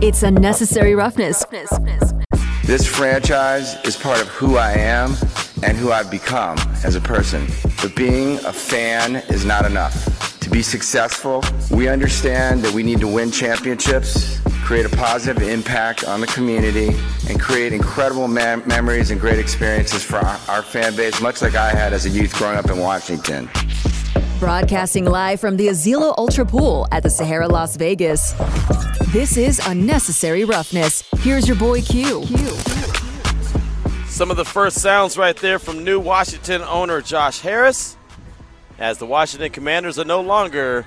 It's unnecessary roughness. This franchise is part of who I am and who I've become as a person. But being a fan is not enough. To be successful, we understand that we need to win championships, create a positive impact on the community, and create incredible mem- memories and great experiences for our, our fan base, much like I had as a youth growing up in Washington. Broadcasting live from the Azilo Ultra Pool at the Sahara Las Vegas. This is Unnecessary Roughness. Here's your boy Q. Some of the first sounds right there from new Washington owner Josh Harris, as the Washington Commanders are no longer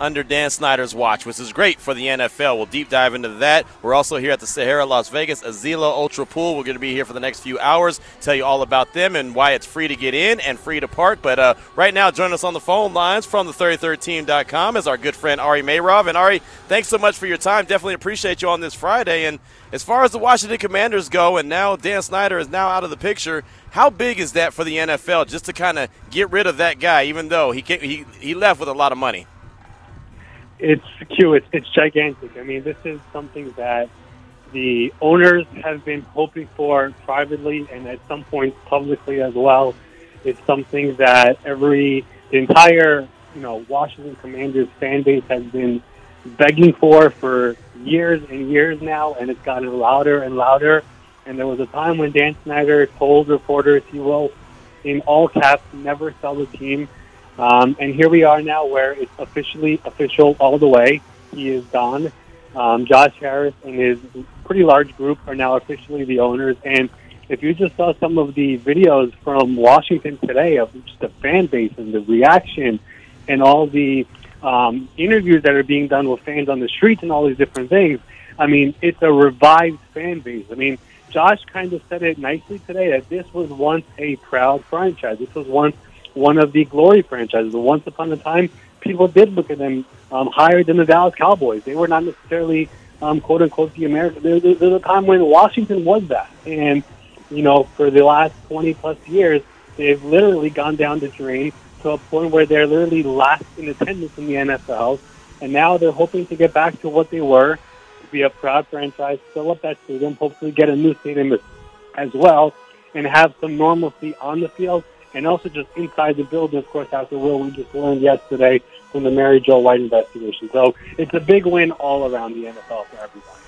under Dan Snyder's watch, which is great for the NFL. We'll deep dive into that. We're also here at the Sahara Las Vegas Azilo Ultra Pool. We're going to be here for the next few hours, tell you all about them and why it's free to get in and free to park. But uh, right now, join us on the phone lines from the 33rdteam.com is our good friend Ari Meirov. And Ari, thanks so much for your time. Definitely appreciate you on this Friday. And as far as the Washington Commanders go, and now Dan Snyder is now out of the picture, how big is that for the NFL just to kind of get rid of that guy, even though he, he, he left with a lot of money? It's Q. It's, it's gigantic. I mean, this is something that the owners have been hoping for privately and at some point publicly as well. It's something that every the entire you know Washington Commanders fan base has been begging for for years and years now, and it's gotten louder and louder. And there was a time when Dan Snyder told reporters he will, in all caps, never sell the team um, and here we are now where it's officially official all the way. He is gone. Um, Josh Harris and his pretty large group are now officially the owners. And if you just saw some of the videos from Washington today of just the fan base and the reaction and all the um, interviews that are being done with fans on the streets and all these different things, I mean, it's a revived fan base. I mean, Josh kind of said it nicely today that this was once a proud franchise. This was once one of the glory franchises. Once upon a time, people did look at them um, higher than the Dallas Cowboys. They were not necessarily um, quote unquote the American. There, there, there's a time when Washington was that, and you know, for the last 20 plus years, they've literally gone down the drain to a point where they're literally last in attendance in the NFL, and now they're hoping to get back to what they were, to be a proud franchise, fill up that stadium, hopefully get a new stadium as well, and have some normalcy on the field and also just inside the building, of course, after what we just learned yesterday from the Mary Jo White investigation. So it's a big win all around the NFL for everybody.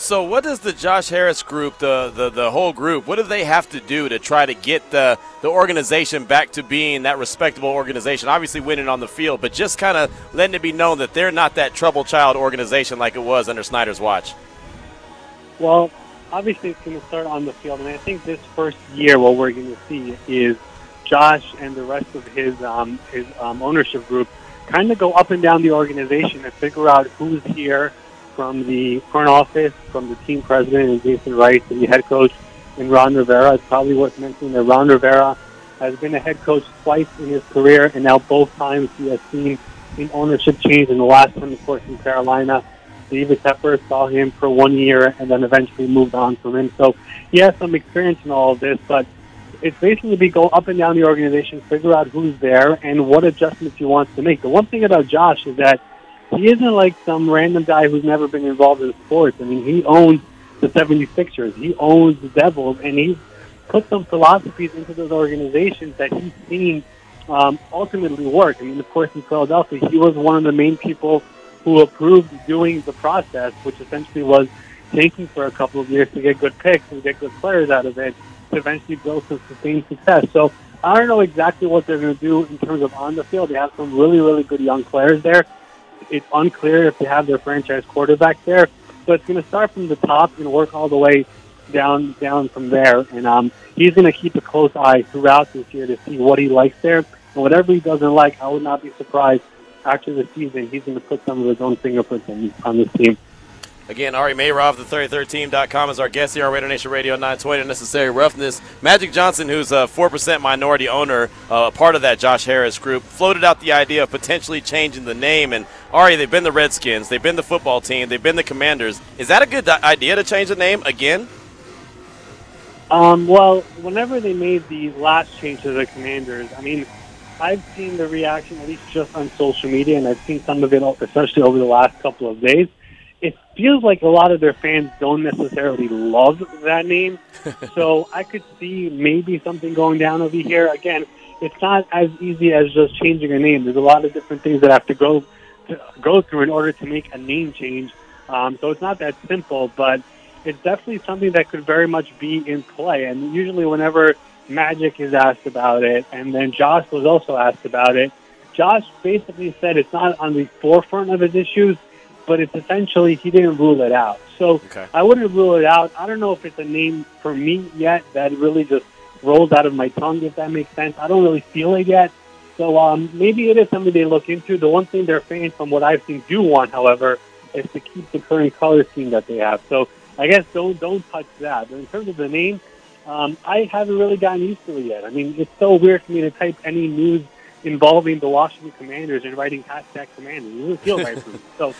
So, what does the Josh Harris group, the, the, the whole group, what do they have to do to try to get the, the organization back to being that respectable organization? Obviously, winning on the field, but just kind of letting it be known that they're not that trouble child organization like it was under Snyder's watch. Well, obviously, it's going to start on the field, and I think this first year, what we're going to see is Josh and the rest of his um, his um, ownership group kind of go up and down the organization and figure out who's here from the front office, from the team president and Jason Wright to the head coach and Ron Rivera. It's probably worth mentioning that Ron Rivera has been a head coach twice in his career, and now both times he has seen an ownership change. In the last one, of course, in Carolina, David Tepper saw him for one year and then eventually moved on from him. So he has some experience in all of this, but it's basically be go up and down the organization, figure out who's there and what adjustments he wants to make. The one thing about Josh is that he isn't like some random guy who's never been involved in sports. I mean, he owns the 76ers, he owns the Devils, and he's put some philosophies into those organizations that he's seen um, ultimately work. I mean, of course, in Philadelphia, he was one of the main people who approved doing the process, which essentially was taking for a couple of years to get good picks and get good players out of it to eventually build some sustained success. So I don't know exactly what they're going to do in terms of on the field. They have some really, really good young players there. It's unclear if they have their franchise quarterback there, but it's going to start from the top and work all the way down down from there. And um, he's going to keep a close eye throughout this year to see what he likes there. And whatever he doesn't like, I would not be surprised after the season he's going to put some of his own fingerprints on this team. Again, Ari Meirov, the 33rdteam.com is our guest here on Raider Nation Radio 920 Necessary Roughness. Magic Johnson, who's a 4% minority owner, uh, part of that Josh Harris group, floated out the idea of potentially changing the name. And Ari, they've been the Redskins, they've been the football team, they've been the Commanders. Is that a good idea to change the name again? Um, well, whenever they made the last change to the Commanders, I mean, I've seen the reaction, at least just on social media, and I've seen some of it, especially over the last couple of days feels like a lot of their fans don't necessarily love that name. so I could see maybe something going down over here. Again, it's not as easy as just changing a name. There's a lot of different things that have to go to go through in order to make a name change. Um, so it's not that simple, but it's definitely something that could very much be in play. And usually, whenever Magic is asked about it, and then Josh was also asked about it, Josh basically said it's not on the forefront of his issues, but it's essentially he didn't rule it out. So Okay. I wouldn't rule it out. I don't know if it's a name for me yet that really just rolls out of my tongue, if that makes sense. I don't really feel it yet. So um, maybe it is something they look into. The one thing their fans, from what I've seen, do want, however, is to keep the current color scheme that they have. So I guess don't don't touch that. But in terms of the name, um, I haven't really gotten used to it yet. I mean, it's so weird for me to type any news involving the Washington Commanders and writing hashtag Commanders. It doesn't feel right for me. So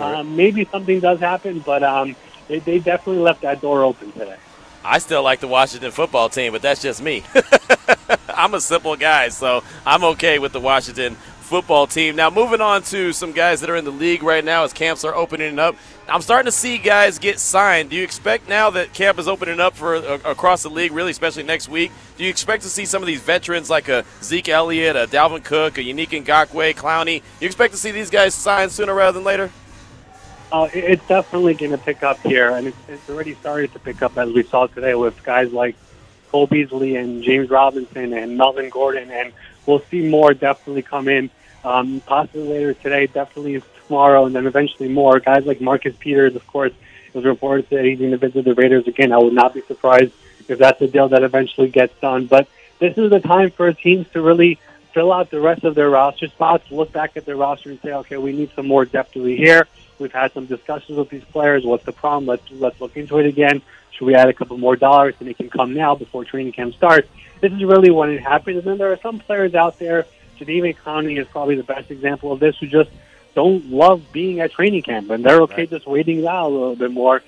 um, maybe something does happen, but um, they, they definitely left that door open today. I still like the Washington football team, but that's just me. I'm a simple guy, so I'm okay with the Washington football team. Now, moving on to some guys that are in the league right now as camps are opening up. I'm starting to see guys get signed. Do you expect now that camp is opening up for uh, across the league, really, especially next week? Do you expect to see some of these veterans like a Zeke Elliott, a Dalvin Cook, a Yannick Ngakoue, Clowney? You expect to see these guys signed sooner rather than later? Uh, it's definitely going to pick up here, and it's, it's already started to pick up as we saw today with guys like Cole Beasley and James Robinson and Melvin Gordon, and we'll see more definitely come in, um, possibly later today, definitely tomorrow, and then eventually more. Guys like Marcus Peters, of course, was reported that he's going to visit the Raiders again. I would not be surprised if that's a deal that eventually gets done. But this is the time for teams to really fill out the rest of their roster spots, look back at their roster and say, okay, we need some more depth over here. We've had some discussions with these players. What's the problem? Let's let's look into it again. Should we add a couple more dollars and it can come now before training camp starts? This is really when it happens. And then there are some players out there. Jadeveon Clowney is probably the best example of this, who just don't love being at training camp, and they're okay Right. just waiting it out a little bit more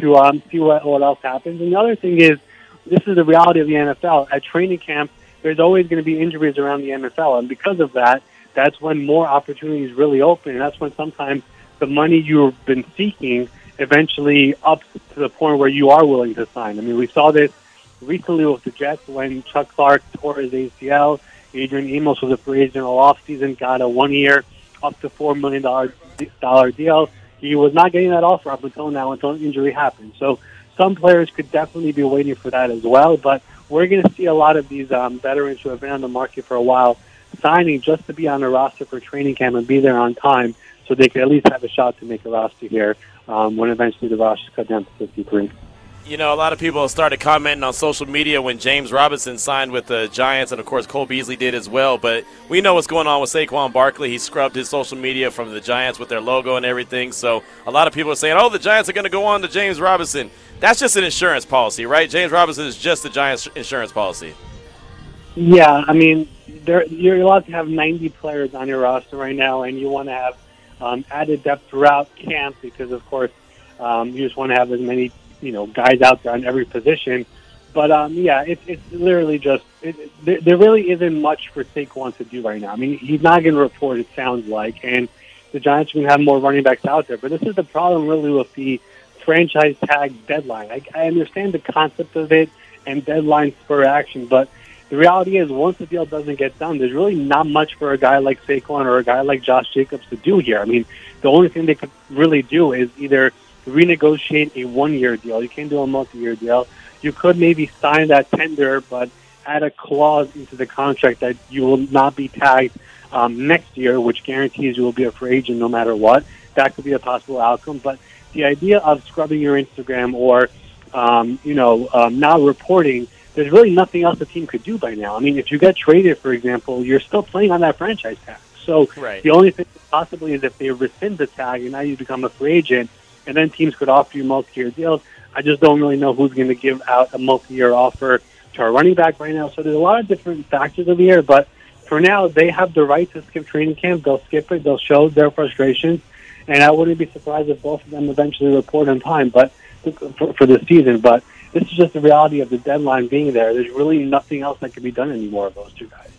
to um, see what what else happens. And the other thing is, this is the reality of the NFL. At training camp, there's always going to be injuries around the NFL, and because of that, that's when more opportunities really open, and that's when sometimes the money you've been seeking eventually ups to the point where you are willing to sign. I mean, we saw this recently with the Jets when Chuck Clark tore his ACL. Adrian Amos was a free agent all offseason, got a one-year, up to $4 million deal. He was not getting that offer up until now, until an injury happened. So some players could definitely be waiting for that as well, but we're going to see a lot of these um, veterans who have been on the market for a while signing just to be on the roster for training camp and be there on time so they could at least have a shot to make a roster here um, when eventually the roster's cut down to 53. You know, a lot of people started commenting on social media when James Robinson signed with the Giants, and of course Cole Beasley did as well. But we know what's going on with Saquon Barkley. He scrubbed his social media from the Giants with their logo and everything. So a lot of people are saying, "Oh, the Giants are going to go on to James Robinson." That's just an insurance policy, right? James Robinson is just the Giants' insurance policy. Yeah, I mean, there, you're allowed to have 90 players on your roster right now, and you want to have um, added depth throughout camp because, of course, um, you just want to have as many you know guys out there on every position. But um, yeah, it's it's literally just it, it- there, really isn't much for Saquon to do right now. I mean, he's not going to report. It sounds like, and the Giants to have more running backs out there. But this is the problem really with the franchise tag deadline. I, I understand the concept of it and deadline spur action, but the reality is once the deal doesn't get done, there's really not much for a guy like Saquon or a guy like Josh Jacobs to do here. I mean, the only thing they could really do is either renegotiate a one-year deal. You can't do a multi-year deal. You could maybe sign that tender, but add a clause into the contract that you will not be tagged um, next year, which guarantees you will be a free agent no matter what. That could be a possible outcome. But the idea of scrubbing your Instagram or um, you know um, not reporting, there's really nothing else the team could do by now. I mean, if you get traded, for example, you're still playing on that franchise tag. So Right. the only thing possibly is if they rescind the tag and now you become a free agent, and then teams could offer you multi-year deals. I just don't really know who's going to give out a multi-year offer to our running back right now. So there's a lot of different factors over here, but for now, they have the right to skip training camp. They'll skip it. They'll show their frustrations, and I wouldn't be surprised if both of them eventually report on time. But for, for the season, but this is just the reality of the deadline being there. There's really nothing else that can be done anymore of those two guys.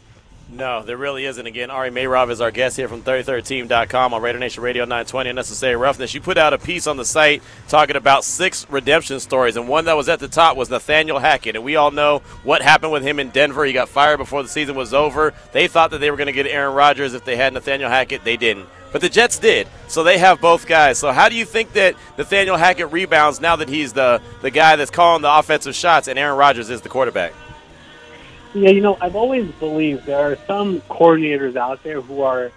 No, there really isn't. Again, Ari Meirov is our guest here from 33rdteam.com on Raider Nation Radio 920 Unnecessary Roughness. You put out a piece on the site talking about six redemption stories, and one that was at the top was Nathaniel Hackett. And we all know what happened with him in Denver. He got fired before the season was over. They thought that they were going to get Aaron Rodgers if they had Nathaniel Hackett. They didn't. But the Jets did. So they have both guys. So how do you think that Nathaniel Hackett rebounds now that he's the, the guy that's calling the offensive shots and Aaron Rodgers is the quarterback? Yeah, you know, I've always believed there are some coordinators out there who are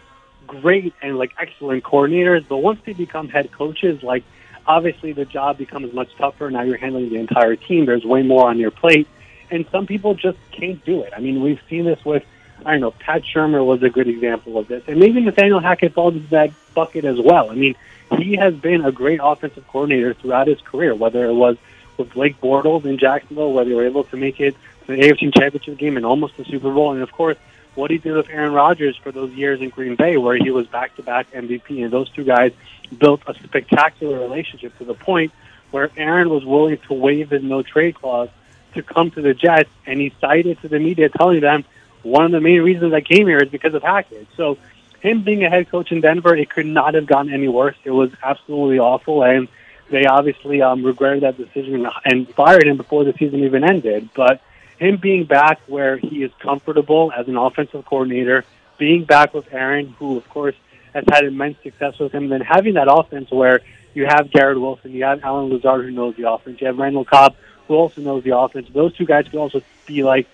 great and like excellent coordinators, but once they become head coaches, like obviously the job becomes much tougher. Now you're handling the entire team. There's way more on your plate, and some people just can't do it. I mean, we've seen this with I don't know. Pat Shurmur was a good example of this, and maybe Nathaniel Hackett falls into that bucket as well. I mean, he has been a great offensive coordinator throughout his career, whether it was with Blake Bortles in Jacksonville, whether they were able to make it to the AFC Championship game and almost the Super Bowl, and of course what he did with Aaron Rodgers for those years in Green Bay, where he was back-to-back MVP, and those two guys built a spectacular relationship to the point where Aaron was willing to waive his no-trade clause to come to the Jets, and he cited to the media telling them one of the main reasons I came here is because of Hackett. So him being a head coach in Denver, it could not have gotten any worse. It was absolutely awful, and they obviously um, regretted that decision and fired him before the season even ended. But him being back where he is comfortable as an offensive coordinator, being back with Aaron, who of course has had immense success with him, and then having that offense where you have Garrett Wilson, you have Allen Lazard who knows the offense, you have Randall Cobb who also knows the offense. Those two guys could also be like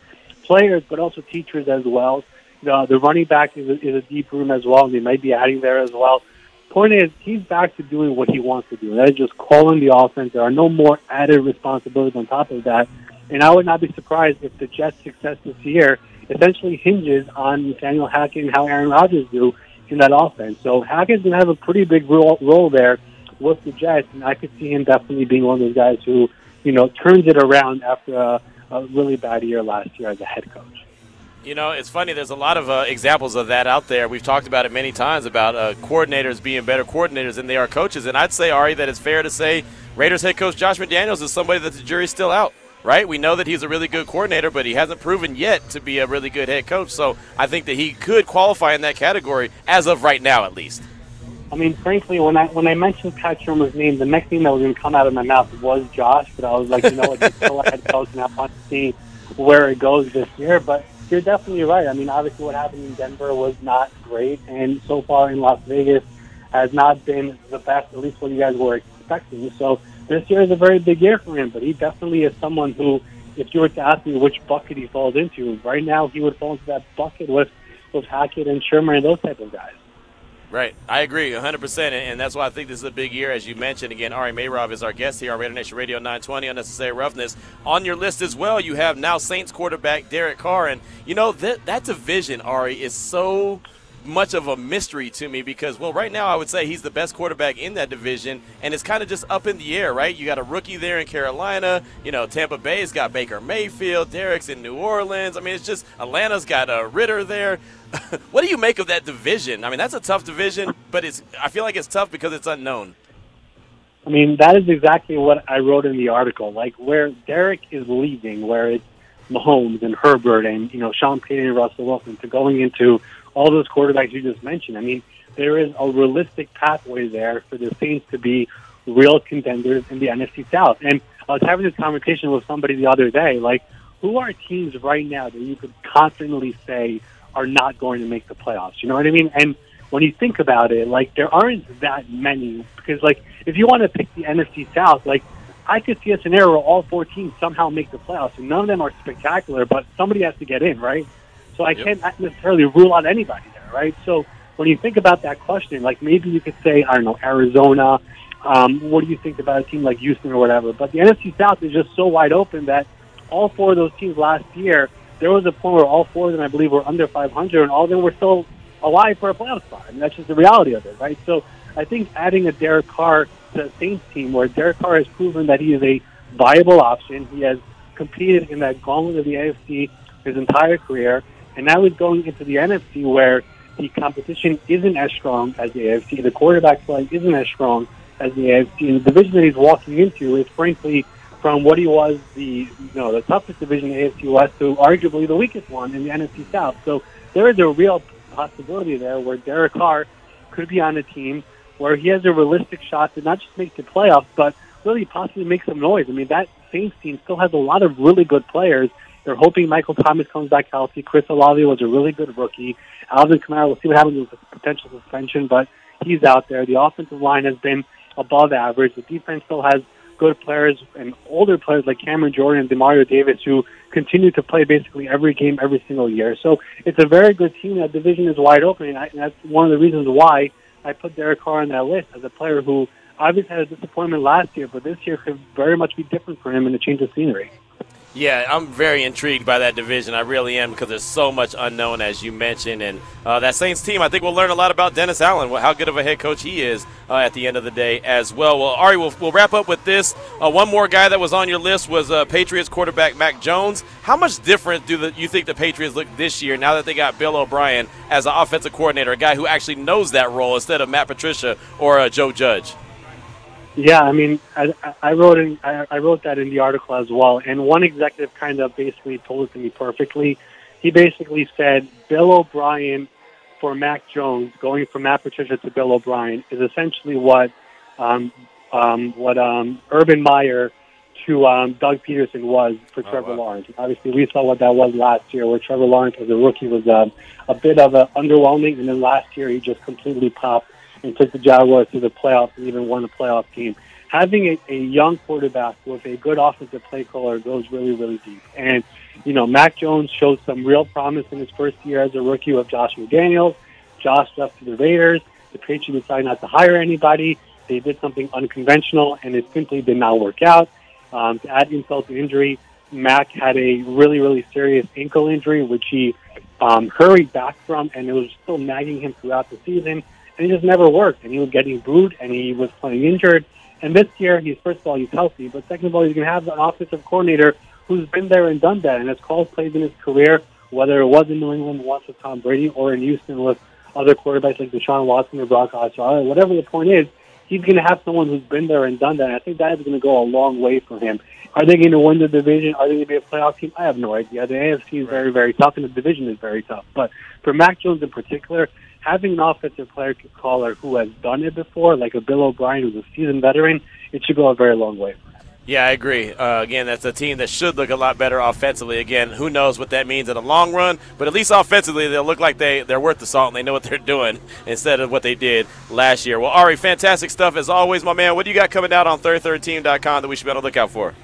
players, but also teachers as well. The, the running back is a, is a deep room as well. They might be adding there as well. Point is, he's back to doing what he wants to do. That is just calling the offense. There are no more added responsibilities on top of that. And I would not be surprised if the Jets' success this year essentially hinges on Nathaniel Hackett and how Aaron Rodgers do in that offense. So Hackett's going to have a pretty big role, role there with the Jets, and I could see him definitely being one of those guys who, you know, turns it around after a, a really bad year last year as a head coach. You know, it's funny. There's a lot of uh, examples of that out there. We've talked about it many times about uh, coordinators being better coordinators than they are coaches. And I'd say, Ari, that it's fair to say Raiders head coach Josh McDaniels is somebody that the jury's still out right? We know that he's a really good coordinator, but he hasn't proven yet to be a really good head coach. So I think that he could qualify in that category as of right now, at least. I mean, frankly, when I when I mentioned Pat Shurmur's name, the next thing that was going to come out of my mouth was Josh. But I was like, you know what, a head coach, and I want to see where it goes this year. But you're definitely right. I mean, obviously, what happened in Denver was not great, and so far in Las Vegas has not been the best, at least what you guys were expecting. So this year is a very big year for him, but he definitely is someone who, if you were to ask me which bucket he falls into, right now he would fall into that bucket with, with Hackett and Shurmur and those type of guys. Right. I agree 100%. And that's why I think this is a big year. As you mentioned, again, Ari Meirov is our guest here on Raider Nation Radio 920, Unnecessary Roughness. On your list as well, you have now Saints quarterback Derek Carr. And, you know, that, that division, Ari, is so – much of a mystery to me because, well, right now I would say he's the best quarterback in that division, and it's kind of just up in the air, right? You got a rookie there in Carolina. You know, Tampa Bay's got Baker Mayfield. Derek's in New Orleans. I mean, it's just Atlanta's got a Ridder there. what do you make of that division? I mean, that's a tough division, but it's I feel like it's tough because it's unknown. I mean, that is exactly what I wrote in the article. Like where Derek is leaving, where it's Mahomes and Herbert and you know Sean Payton and Russell Wilson to going into all those quarterbacks you just mentioned. I mean, there is a realistic pathway there for the Saints to be real contenders in the NFC South. And I was having this conversation with somebody the other day, like, who are teams right now that you could confidently say are not going to make the playoffs? You know what I mean? And when you think about it, like, there aren't that many because, like, if you want to pick the NFC South, like, I could see a scenario where all four teams somehow make the playoffs, and none of them are spectacular, but somebody has to get in, right? So I yep. can't necessarily rule out anybody there, right? So when you think about that question, like maybe you could say, I don't know, Arizona. Um, what do you think about a team like Houston or whatever? But the NFC South is just so wide open that all four of those teams last year, there was a point where all four of them, I believe, were under 500, and all of them were still alive for a playoff spot. I mean, that's just the reality of it, right? So I think adding a Derek Carr to the Saints team, where Derek Carr has proven that he is a viable option, he has competed in that gauntlet of the AFC his entire career. And now he's going into the NFC where the competition isn't as strong as the AFC. The quarterback play isn't as strong as the AFC. And the division that he's walking into is frankly from what he was the you know the toughest division in the AFC West to arguably the weakest one in the NFC South. So there is a real possibility there where Derek Carr could be on a team where he has a realistic shot to not just make the playoffs, but really possibly make some noise. I mean, that Saints team still has a lot of really good players. They're hoping Michael Thomas comes back healthy. Chris Olave was a really good rookie. Alvin Kamara, we'll see what happens with potential suspension, but he's out there. The offensive line has been above average. The defense still has good players and older players like Cameron Jordan and Demario Davis who continue to play basically every game every single year. So it's a very good team. That division is wide open, and, I, and that's one of the reasons why I put Derek Carr on that list as a player who obviously had a disappointment last year, but this year could very much be different for him in a change of scenery. Yeah, I'm very intrigued by that division. I really am because there's so much unknown, as you mentioned. And uh, that Saints team, I think we'll learn a lot about Dennis Allen, how good of a head coach he is uh, at the end of the day as well. Well, Ari, we'll, we'll wrap up with this. Uh, one more guy that was on your list was uh, Patriots quarterback Mac Jones. How much different do the, you think the Patriots look this year now that they got Bill O'Brien as an offensive coordinator, a guy who actually knows that role instead of Matt Patricia or uh, Joe Judge? Yeah, I mean, I, I wrote in, I, I wrote that in the article as well. And one executive kind of basically told it to me perfectly. He basically said Bill O'Brien for Mac Jones, going from Matt Patricia to Bill O'Brien, is essentially what um, um, what um, Urban Meyer to um, Doug Pederson was for oh, Trevor wow. Lawrence. Obviously, we saw what that was last year, where Trevor Lawrence as a rookie was um, a bit of a underwhelming, and then last year he just completely popped and took the Jaguars to the playoffs and even won a playoff game. Having a, a young quarterback with a good offensive play caller goes really, really deep. And, you know, Mac Jones showed some real promise in his first year as a rookie with Josh McDaniels. Josh left to the Raiders. The Patriots decided not to hire anybody. They did something unconventional, and it simply did not work out. Um, to add insult to injury, Mac had a really, really serious ankle injury, which he um, hurried back from, and it was still nagging him throughout the season and he just never worked. And he was getting booed, and he was playing injured. And this year, he's first of all he's healthy, but second of all, he's going to have an offensive coordinator who's been there and done that, and has called plays in his career, whether it was in New England once with Tom Brady or in Houston with other quarterbacks like Deshaun Watson or Brock Osweiler. Whatever the point is, he's going to have someone who's been there and done that. And I think that is going to go a long way for him. Are they going to win the division? Are they going to be a playoff team? I have no idea. The AFC is very, very tough, and the division is very tough. But for Mac Jones in particular, having an offensive player to caller who has done it before, like a Bill O'Brien who's a seasoned veteran, it should go a very long way. Yeah, I agree. Uh, again, that's a team that should look a lot better offensively. Again, who knows what that means in the long run, but at least offensively, they'll look like they, they're worth the salt and they know what they're doing instead of what they did last year. Well, Ari, fantastic stuff as always, my man. What do you got coming out on 33team.com that we should be on the look out for?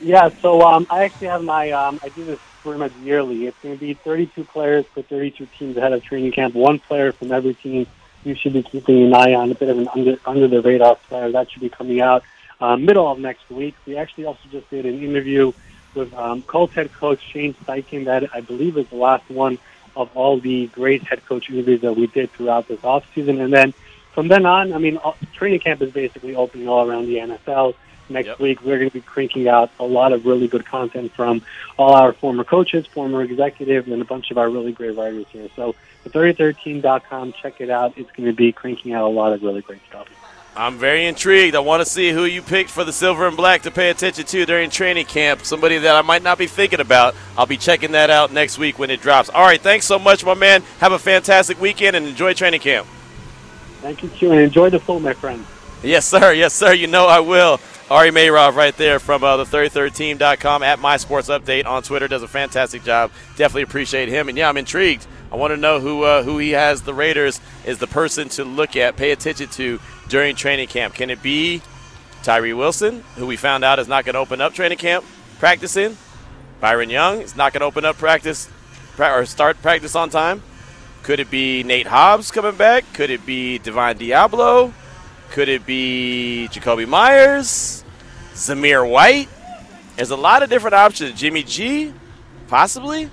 Yeah, so um, I actually have my, um, I do this pretty much yearly. It's going to be 32 players for 32 teams ahead of training camp. One player from every team you should be keeping an eye on, a bit of an under, under the radar player. That should be coming out uh, middle of next week. We actually also just did an interview with um, Colts head coach Shane Steichen. That I believe is the last one of all the great head coach interviews that we did throughout this off season. And then from then on, I mean, training camp is basically opening all around the NFL next yep. week we're going to be cranking out a lot of really good content from all our former coaches, former executives, and a bunch of our really great writers here. So the 3013.com, check it out. It's going to be cranking out a lot of really great stuff. I'm very intrigued. I want to see who you picked for the silver and black to pay attention to during training camp. Somebody that I might not be thinking about. I'll be checking that out next week when it drops. All right, thanks so much, my man. Have a fantastic weekend and enjoy training camp. Thank you, too, and enjoy the film, my friend. Yes, sir. Yes, sir. You know I will. Ari Meirov right there from uh, the 33team.com at My Sports Update on Twitter does a fantastic job. Definitely appreciate him. And yeah, I'm intrigued. I want to know who uh, who he has the Raiders is the person to look at, pay attention to during training camp. Can it be Tyree Wilson, who we found out is not going to open up training camp practicing? Byron Young is not going to open up practice or start practice on time. Could it be Nate Hobbs coming back? Could it be Divine Deablo? Could it be Jakobi Meyers? Zamir White? There's a lot of different options. Jimmy G? Possibly?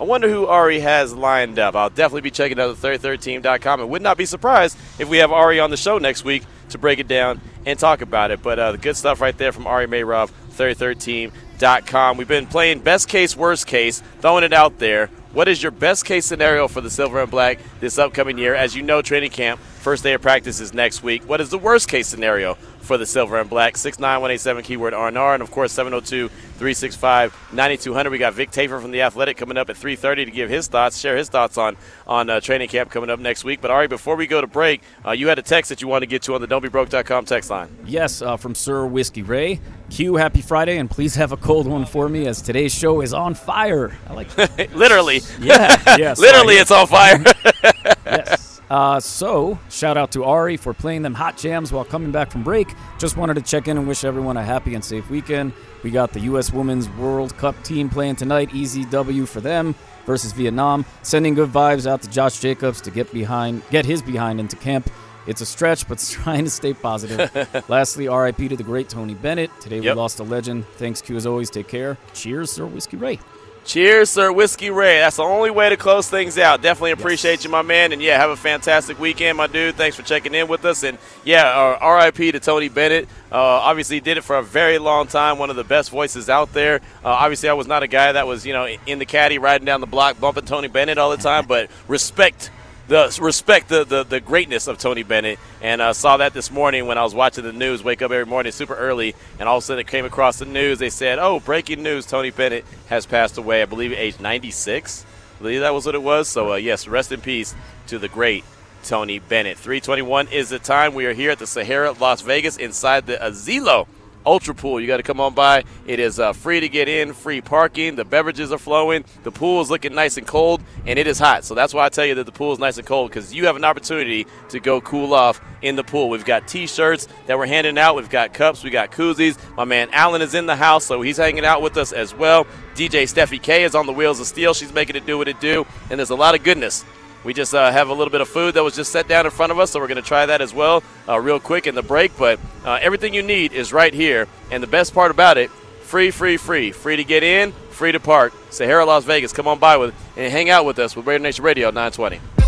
I wonder who Ari has lined up. I'll definitely be checking out the 33team.com and would not be surprised if we have Ari on the show next week to break it down and talk about it. But uh, the good stuff right there from Ari Meirov, 33team.com. We've been playing best case, worst case, throwing it out there. What is your best case scenario for the silver and black this upcoming year? As you know, training camp First day of practice is next week. What is the worst case scenario for the silver and black? 69187 keyword RNR. And of course, 702 365 9200. We got Vic Tafur from The Athletic coming up at 3.30 to give his thoughts, share his thoughts on, on uh, training camp coming up next week. But Ari, before we go to break, uh, you had a text that you wanted to get to on the don'tbebroke.com text line. Yes, uh, from Sir Whiskey Ray. Q, happy Friday, and please have a cold one for me as today's show is on fire. I like Literally. Yeah, yes. Literally, it's on fire. yes. Uh, so, shout out to Ari for playing them hot jams while coming back from break. Just wanted to check in and wish everyone a happy and safe weekend. We got the U.S. Women's World Cup team playing tonight. Easy W for them versus Vietnam. Sending good vibes out to Josh Jacobs to get behind, get his behind into camp. It's a stretch, but trying to stay positive. Lastly, RIP to the great Tony Bennett. Today Yep. we lost a legend. Thanks, Q, as always. Take care. Cheers, Sir Whiskey Ray. Cheers, Sir Whiskey Ray. That's the only way to close things out. Definitely appreciate you, my man. And yeah, have a fantastic weekend, my dude. Thanks for checking in with us. And yeah, uh, RIP to Tony Bennett. Uh, obviously, he did it for a very long time. One of the best voices out there. Uh, obviously, I was not a guy that was, you know, in the caddy riding down the block bumping Tony Bennett all the time, but respect the respect the, the, the greatness of Tony Bennett, and uh, saw that this morning when I was watching the news. Wake up every morning super early, and all of a sudden it came across the news. They said, "Oh, breaking news: Tony Bennett has passed away. I believe age 96. I believe that was what it was. So uh, yes, rest in peace to the great." Tony Bennett. 321 is the time. We are here at the Sahara Las Vegas inside the Azilo Ultra Pool. You got to come on by. It is uh, free to get in, free parking. The beverages are flowing. The pool is looking nice and cold, and it is hot. So that's why I tell you that the pool is nice and cold because you have an opportunity to go cool off in the pool. We've got T-shirts that we're handing out. We've got cups. We got koozies. My man Alan is in the house, so he's hanging out with us as well. DJ Steffi K is on the wheels of steel. She's making it do what it do, and there's a lot of goodness we just uh, have a little bit of food that was just set down in front of us, so we're going to try that as well, uh, real quick in the break. But uh, everything you need is right here, and the best part about it, free, free, free, free to get in, free to park. Sahara, Las Vegas, come on by with and hang out with us with Raider Nation Radio 920.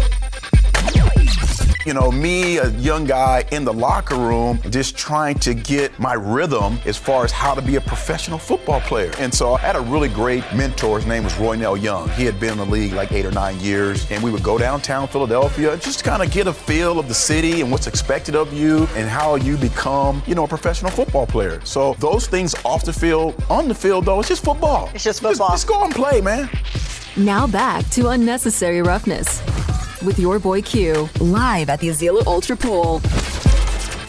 You know, me, a young guy in the locker room, just trying to get my rhythm as far as how to be a professional football player. And so I had a really great mentor. His name was Roynell Young. He had been in the league like eight or nine years. And we would go downtown Philadelphia, just to kind of get a feel of the city and what's expected of you and how you become, you know, a professional football player. So those things off the field, on the field, though, it's just football. It's just football. Just, go and play, man. Now back to Unnecessary Roughness with your boy Q, live at the Azilo Ultra Pool.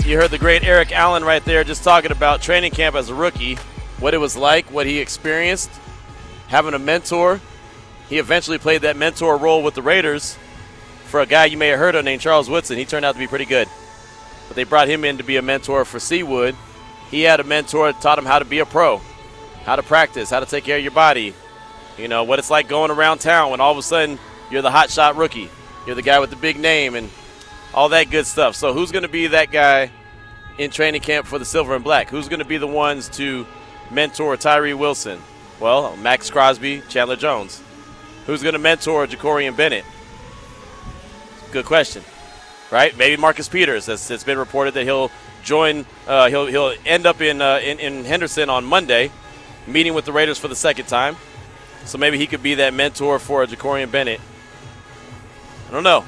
You heard the great Eric Allen right there just talking about training camp as a rookie, what it was like, what he experienced, having a mentor. He eventually played that mentor role with the Raiders for a guy you may have heard of named Charles Woodson. He turned out to be pretty good. But they brought him in to be a mentor for C-Wood. He had a mentor that taught him how to be a pro, how to practice, how to take care of your body. You know, what it's like going around town when all of a sudden you're the hot shot rookie. You're the guy with the big name and all that good stuff. So who's going to be that guy in training camp for the Silver and Black? Who's going to be the ones to mentor Tyree Wilson? Well, Maxx Crosby, Chandler Jones. Who's going to mentor Jakorian Bennett? Good question, right? Maybe Marcus Peters. It's, been reported that he'll join. Uh, he'll he'll end up in, uh, in in Henderson on Monday, meeting with the Raiders for the second time. So maybe he could be that mentor for Jakorian Bennett. I don't know.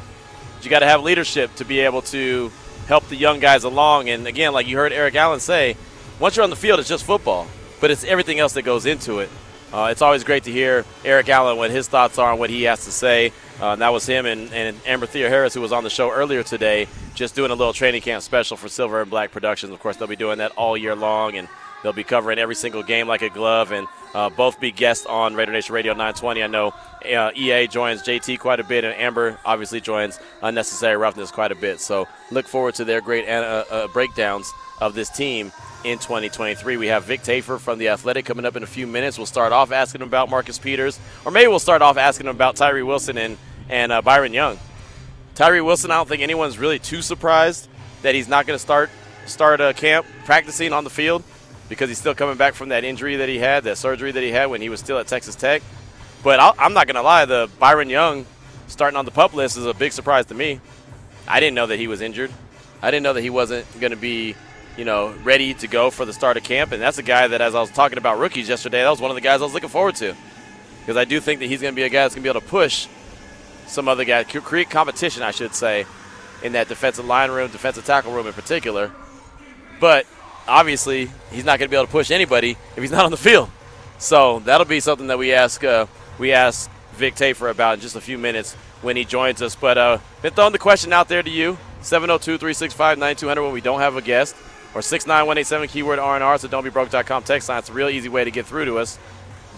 But you got to have leadership to be able to help the young guys along. And again, like you heard Eric Allen say, once you're on the field, it's just football, but it's everything else that goes into it. Uh, it's always great to hear Eric Allen what his thoughts are and what he has to say. Uh, that was him and, and Amber Theoharis, who was on the show earlier today, just doing a little training camp special for Silver and Black Productions. Of course, they'll be doing that all year long, and they'll be covering every single game like a glove. And uh, both be guests on Raider Nation Radio 920. I know uh, EA joins JT quite a bit, and Amber obviously joins Unnecessary Roughness quite a bit. So look forward to their great uh, uh, breakdowns of this team in 2023. We have Vic Tafur from The Athletic coming up in a few minutes. We'll start off asking him about Marcus Peters, or maybe we'll start off asking him about Tyree Wilson and, and uh, Byron Young. Tyree Wilson, I don't think anyone's really too surprised that he's not going to start start a camp practicing on the field because he's still coming back from that injury that he had, that surgery that he had when he was still at Texas Tech. But i am not going to lie, the Byron Young starting on the pup list is a big surprise to me. I didn't know that he was injured. I didn't know that he wasn't going to be, you know, ready to go for the start of camp. And that's a guy that, as I was talking about rookies yesterday, that was one of the guys I was looking forward to because I do think that he's going to be a guy that's going to be able to push some other guys, create competition, I should say, in that defensive line room, defensive tackle room in particular. But obviously, he's not going to be able to push anybody if he's not on the field. So that'll be something that we ask uh, we ask Vic Tafur about in just a few minutes when he joins us. But uh, been throwing the question out there to you 702 365 9200 when we don't have a guest, or 69187 keyword RNR, so don'tbebroke.com text line. It's a real easy way to get through to us.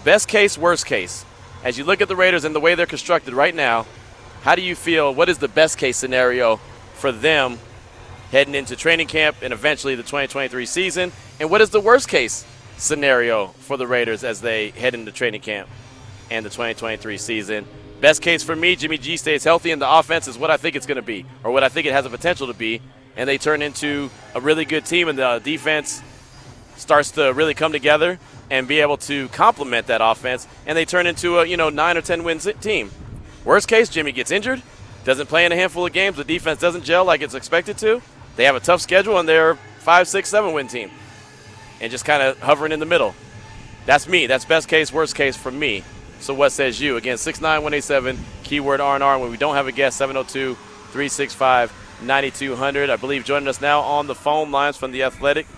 Best case, worst case. As you look at the Raiders and the way they're constructed right now, how do you feel? What is the best case scenario for them heading into training camp and eventually the 2023 season? And what is the worst case scenario for the Raiders as they head into training camp and the 2023 season? Best case for me, Jimmy G stays healthy and the offense is what I think it's going to be, or what I think it has the potential to be, and they turn into a really good team and the defense starts to really come together and be able to complement that offense, and they turn into a you know nine or ten win team. Worst case, Jimmy gets injured, doesn't play in a handful of games, the defense doesn't gel like it's expected to. They have a tough schedule, and they're five, six, seven win team, and just kind of hovering in the middle. That's me. That's best case, worst case for me. So what says you? Again, six nine one eight seven keyword R&R. When we don't have a guest, 702-365-9200. I believe joining us now on the phone lines from the Athletic.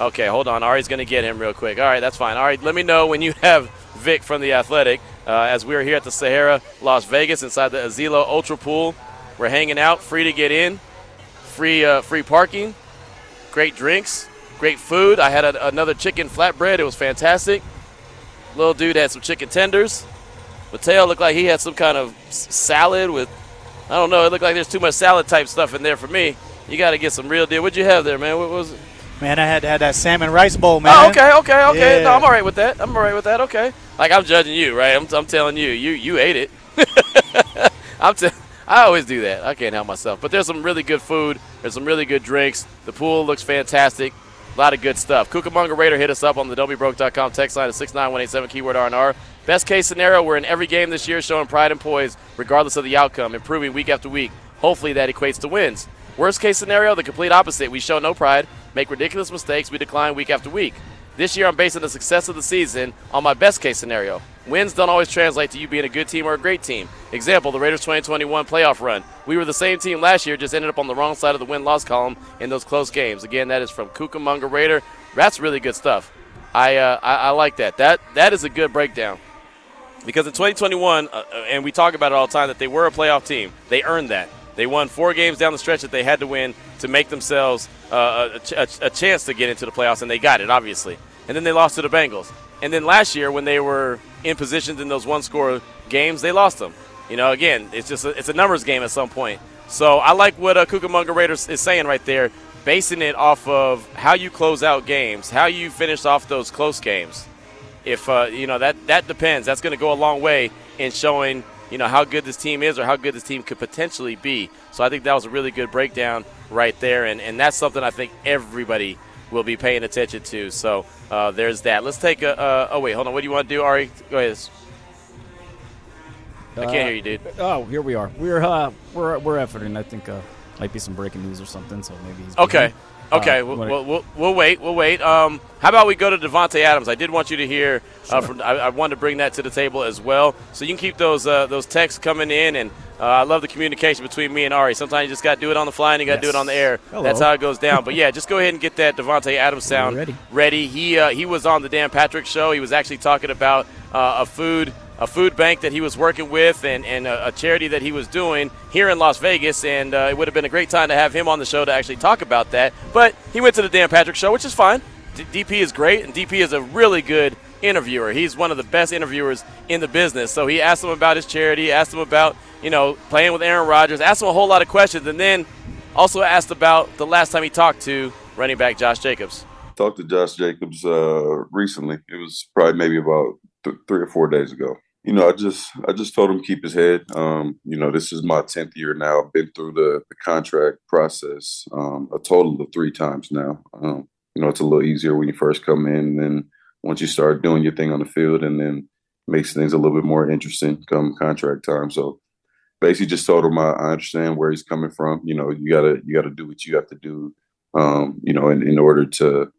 Okay, hold on. Ari's going to get him real quick. All right, that's fine. All right, let me know when you have Vic from the Athletic. Uh, as we're here at the Sahara Las Vegas inside the Azilo Ultra Pool, we're hanging out, free to get in, free uh, free parking, great drinks, great food. I had a, another chicken flatbread. It was fantastic. Little dude had some chicken tenders. Mateo looked like he had some kind of salad with, I don't know, it looked like there's too much salad type stuff in there for me. You got to get some real deal. What'd you have there, man? What was it? Man, I had to had that salmon rice bowl, man. Oh, okay, okay, okay. Yeah. No, I'm all right with that. I'm all right with that. Okay. Like I'm judging you, right? I'm, I'm telling you, you you ate it. I'm t- I always do that. I can't help myself. But there's some really good food. There's some really good drinks. The pool looks fantastic. A lot of good stuff. Cucamonga Raider hit us up on the don'tbebroke.com text line at 69187 keyword R&R. Best case scenario, we're in every game this year showing pride and poise regardless of the outcome, improving week after week. Hopefully that equates to wins. Worst case scenario, the complete opposite. We show no pride, make ridiculous mistakes, we decline week after week. This year, I'm basing the success of the season on my best case scenario. Wins don't always translate to you being a good team or a great team. Example, the Raiders 2021 playoff run. We were the same team last year, just ended up on the wrong side of the win loss column in those close games. Again, that is from Cucamonga Raider. That's really good stuff. I, uh, I, I like that. That That is a good breakdown. Because in 2021, uh, and we talk about it all the time, that they were a playoff team. They earned that. They won four games down the stretch that they had to win to make themselves uh, a, ch- a, chance to get into the playoffs, and they got it, obviously. And then they lost to the Bengals. And then last year, when they were in positions in those one-score games, they lost them. You know, again, it's just a, it's a numbers game at some point. So I like what uh, Cucamonga Raiders is saying right there, basing it off of how you close out games, how you finish off those close games. If uh, you know that that depends. That's going to go a long way in showing you know how good this team is or how good this team could potentially be. So I think that was a really good breakdown right there, and and that's something I think everybody will be paying attention to. So uh, there's that. Let's take a. Uh, oh wait, hold on. What do you want to do, Ari? Go ahead. I can't hear you, dude. Oh, here we are. We're uh, we're we're efforting. I think uh, might be some breaking news or something. So maybe he's Okay. busy. Okay, Uh, we'll, we'll, we'll, we'll wait. We'll wait. Um, how about we go to Davante Adams? I did want you to hear. Uh, from I, I wanted to bring that to the table as well. So you can keep those uh, those texts coming in, and uh, I love the communication between me and Ari. Sometimes you just got to do it on the fly, and you got to do it on the air. Hello. That's how it goes down. but yeah, just go ahead and get that Davante Adams sound ready. ready. He uh, he was on the Dan Patrick show. He was actually talking about uh, a food a food bank that he was working with and, and a, a charity that he was doing here in Las Vegas. And uh, it would have been a great time to have him on the show to actually talk about that. But he went to the Dan Patrick show, which is fine. D- DP is great, and DP is a really good interviewer. He's one of the best interviewers in the business. So he asked him about his charity, asked him about you know playing with Aaron Rodgers, asked him a whole lot of questions, and then also asked about the last time he talked to running back Josh Jacobs. talked to Josh Jacobs uh, recently. It was probably maybe about th- three or four days ago. You know, I just I just told him keep his head. Um, you know, this is my tenth year now. I've been through the, the contract process um, a total of three times now. Um, you know, it's a little easier when you first come in, and then once you start doing your thing on the field, and then makes things a little bit more interesting come contract time. So basically, just told him I, I understand where he's coming from. You know, you gotta you gotta do what you have to do. Um, you know, in, in order to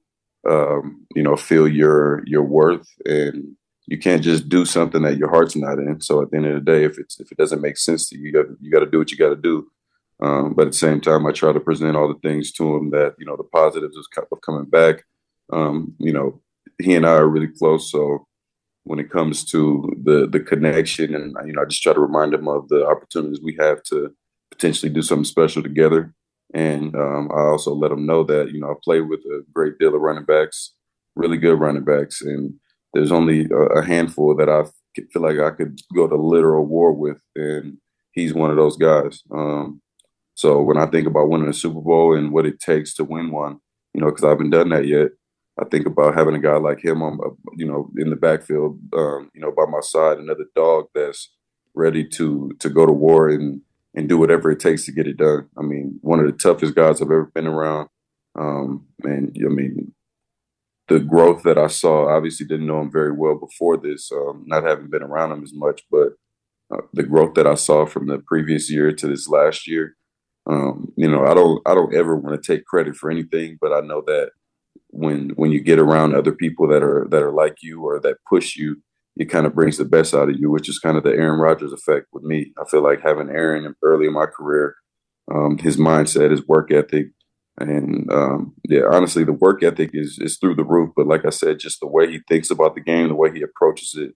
um, you know, feel your your worth, and you can't just do something that your heart's not in. So at the end of the day, if it's if it doesn't make sense to you, you got you got to do what you got to do. Um, but at the same time, I try to present all the things to him that you know the positives of coming back. Um, you know, he and I are really close, so when it comes to the the connection, and you know, I just try to remind him of the opportunities we have to potentially do something special together. And um, I also let him know that you know I play with a great deal of running backs, really good running backs, and there's only a, handful that I feel like I could go to literal war with, and he's one of those guys. Um, so when I think about winning a Super Bowl and what it takes to win one, you know, because I haven't done that yet, I think about having a guy like him on, uh, you know, in the backfield, um, you know, by my side, another dog that's ready to to go to war and and do whatever it takes to get it done. I mean, one of the toughest guys I've ever been around. Um, and I mean, the growth that I saw, obviously didn't know him very well before this, um, not having been around him as much, but uh, the growth that I saw from the previous year to this last year, um, you know, I don't, I don't ever want to take credit for anything, but I know that when, when you get around other people that are, that are like you or that push you, it kind of brings the best out of you, which is kind of the Aaron Rodgers effect with me. I feel like having Aaron early in my career, um, his mindset, his work ethic, and um, yeah, honestly, the work ethic is is through the roof. But like I said, just the way he thinks about the game, the way he approaches it,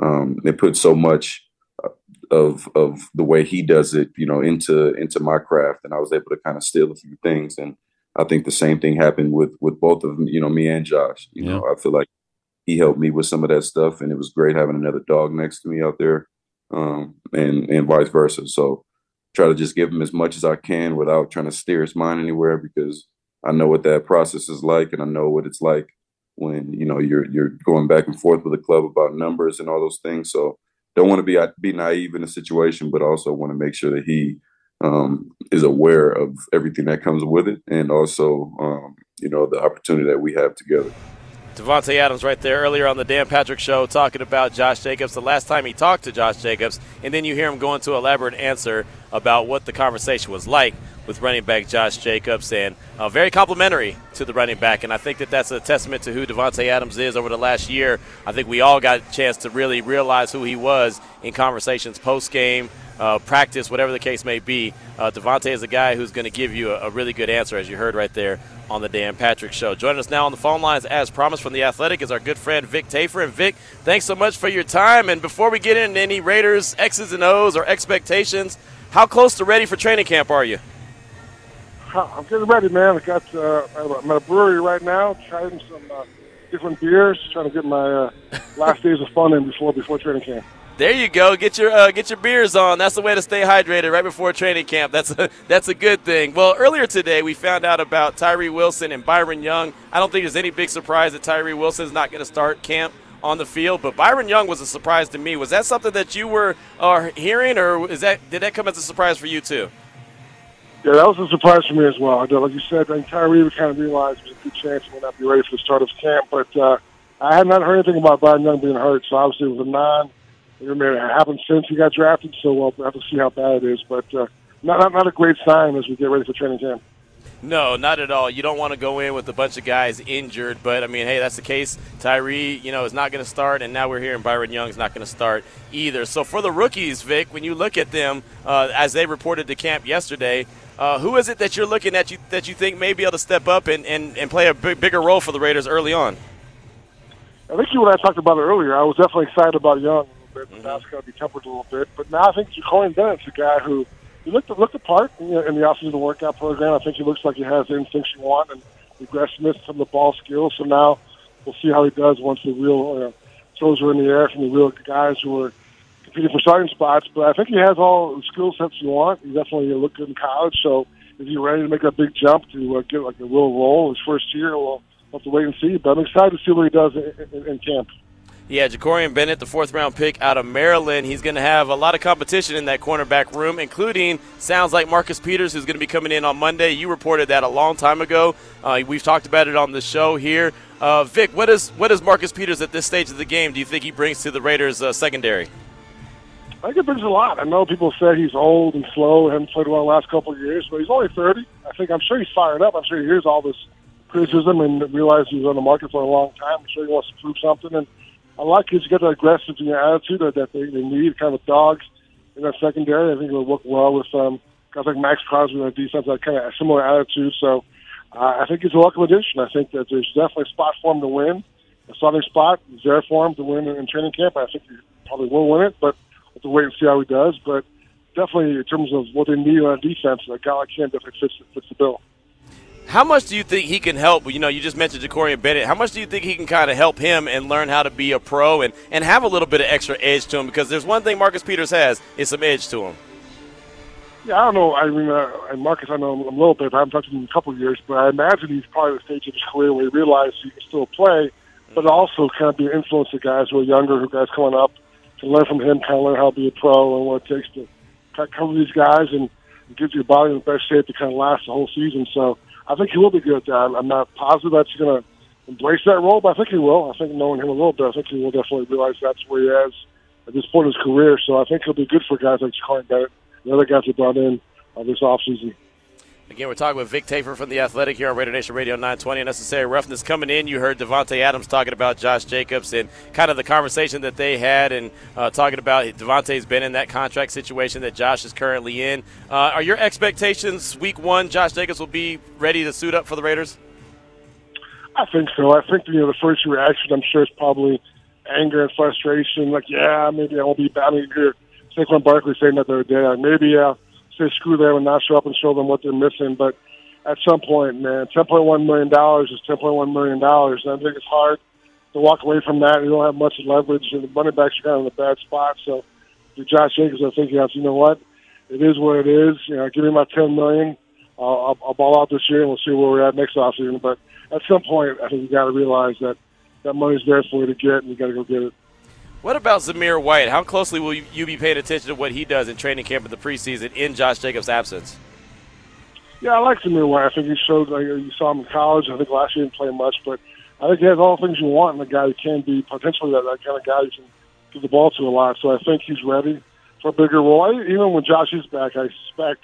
um, they put so much uh, of of the way he does it, you know, into into my craft, and I was able to kind of steal a few things. And I think the same thing happened with with both of them, you know, me and Josh. You yeah. know, I feel like he helped me with some of that stuff, and it was great having another dog next to me out there, um, and and vice versa. So try to just give him as much as I can without trying to steer his mind anywhere because I know what that process is like and I know what it's like when you know you're you're going back and forth with the club about numbers and all those things. So don't want to be be naive in the situation, but also want to make sure that he um, is aware of everything that comes with it and also um, you know the opportunity that we have together. Davante Adams right there earlier on the Dan Patrick Show talking about Josh Jacobs, the last time he talked to Josh Jacobs, and then you hear him go into elaborate answer about what the conversation was like with running back Josh Jacobs, and uh, very complimentary to the running back. And I think that that's a testament to who Davante Adams is over the last year. I think we all got a chance to really realize who he was in conversations post game, uh, practice, whatever the case may be. Uh, Davante is a guy who's going to give you a, a really good answer, as you heard right there on the Dan Patrick Show. Joining us now on the phone lines, as promised from the Athletic, is our good friend Vic Tafur. And Vic, thanks so much for your time. And before we get into any Raiders X's and O's or expectations, how close to ready for training camp are you? I'm getting ready, man. I got uh, I'm at a brewery right now, trying some uh, different beers, trying to get my uh, last days of fun in before before training camp. There you go. Get your uh, get your beers on. That's the way to stay hydrated right before training camp. That's a, that's a good thing. Well, earlier today we found out about Tyree Wilson and Byron Young. I don't think there's any big surprise that Tyree Wilson is not going to start camp on the field, but Byron Young was a surprise to me. Was that something that you were uh, hearing, or is that did that come as a surprise for you too? Yeah, that was a surprise for me as well. Like you said, think Tyree would kind of realized there's a good chance he may not be ready for the start of camp, but uh, I had not heard anything about Byron Young being hurt, so obviously it was a non it happened since he got drafted, so we'll have to see how bad it is. But uh, not, not not a great sign as we get ready for training camp. No, not at all. You don't want to go in with a bunch of guys injured, but I mean, hey, that's the case. Tyree, you know, is not going to start, and now we're hearing Byron Young's not going to start either. So for the rookies, Vic, when you look at them uh, as they reported to camp yesterday, uh, who is it that you're looking at you that you think may be able to step up and, and, and play a big, bigger role for the Raiders early on? I think you and I talked about it earlier. I was definitely excited about Young bit. Mm-hmm. That's got to be tempered a little bit. But now I think Jakorian Bennett's a guy who he looked looked apart in the, in the offseason workout program. I think he looks like he has the instincts you want and the aggressiveness, some of the ball skills. So now we'll see how he does once the real uh, toes are in the air from the real guys who are competing for starting spots. But I think he has all the skill sets you want. He definitely looked good in college. So is he ready to make that big jump to uh, get like a real role his first year? We'll have to wait and see. But I'm excited to see what he does in, in, in camp. Yeah, Jakorian Bennett, the fourth round pick out of Maryland. He's going to have a lot of competition in that cornerback room, including sounds like Marcus Peters, who's going to be coming in on Monday. You reported that a long time ago. Uh, we've talked about it on the show here. Uh, Vic, what is what is Marcus Peters at this stage of the game? Do you think he brings to the Raiders uh, secondary? I think it brings a lot. I know people say he's old and slow, hasn't played well the last couple of years, but he's only 30. I think I'm sure he's fired up. I'm sure he hears all this criticism and realizes he's on the market for a long time. I'm sure he wants to prove something. And I like he's got that aggressive you know, attitude that they, they need, kind of dogs in that secondary. I think it'll work well with um, guys like Maxx Crosby on defense that kind of a similar attitude. So uh, I think he's a welcome addition. I think that there's definitely a spot for him to win. A starting spot is there for him to win in, in training camp. I think he probably will win it, but we'll have to wait and see how he does. But definitely in terms of what they need on defense, a guy like him definitely fits, fits the bill. How much do you think he can help? You know, you just mentioned Jakorian Bennett. How much do you think he can kind of help him and learn how to be a pro and, and have a little bit of extra edge to him? Because there's one thing Marcus Peters has is some edge to him. Yeah, I don't know. I mean, uh, Marcus, I know him a little bit. I haven't talked to him in a couple of years, but I imagine he's probably at the stage of his career where he realizes he can still play, but also kind of be an influence to guys who are younger, who guys coming up, to learn from him, kind of learn how to be a pro and what it takes to cover these guys and give your body the best shape to kind of last the whole season. So I think he will be good at that. I'm not positive that he's going to embrace that role, but I think he will. I think knowing him a little bit, I think he will definitely realize that's where he is at this point in his career. So I think he'll be good for guys like Jakorian Bennett the other guys he brought in uh, this offseason. Again, we're talking with Vic Tafur from The Athletic here on Raider Nation Radio 920. Unnecessary roughness coming in. You heard Davante Adams talking about Josh Jacobs and kind of the conversation that they had and uh, talking about Davante's been in that contract situation that Josh is currently in. Uh, are your expectations week one, Josh Jacobs will be ready to suit up for the Raiders? I think so. I think, you know, the first reaction, I'm sure, is probably anger and frustration. Like, yeah, maybe I won't be mean, here, Saquon Barkley saying that the other day. Like, maybe, uh, say screw them and not show up and show them what they're missing. But at some point, man, ten point one million dollars is ten point one million dollars, and I think it's hard to walk away from that. You don't have much leverage, and the running backs are kind of in a bad spot. So, for Josh Jacobs, I think you have you know what, it is what it is. You know, give me my ten million. I'll, I'll, I'll ball out this year, and we'll see where we're at next offseason. But at some point, I think you got to realize that that money's there for you to get, and you got to go get it. What about Zamir White? How closely will you be paying attention to what he does in training camp in the preseason in Josh Jacobs' absence? Yeah, I like Zamir White. I think he showed, like, you saw him in college. I think last year he didn't play much, but I think he has all the things you want in a guy who can be potentially that, that kind of guy you can give the ball to a lot. So I think he's ready for a bigger role. I, even when Josh is back, I suspect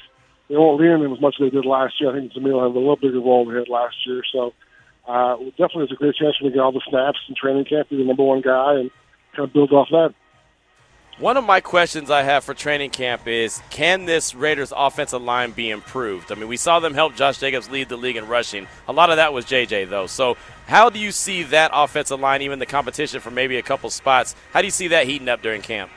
they won't lean on him as much as they did last year. I think Zamir will have a little bigger role than he had last year. So uh, definitely has a great chance for him to get all the snaps in training camp, be the number one guy, and kind of build off that. One of my questions I have for training camp is can this Raiders offensive line be improved? I mean, we saw them help Josh Jacobs lead the league in rushing. A lot of that was JJ, though. So, how do you see that offensive line, even the competition for maybe a couple spots, how do you see that heating up during camp?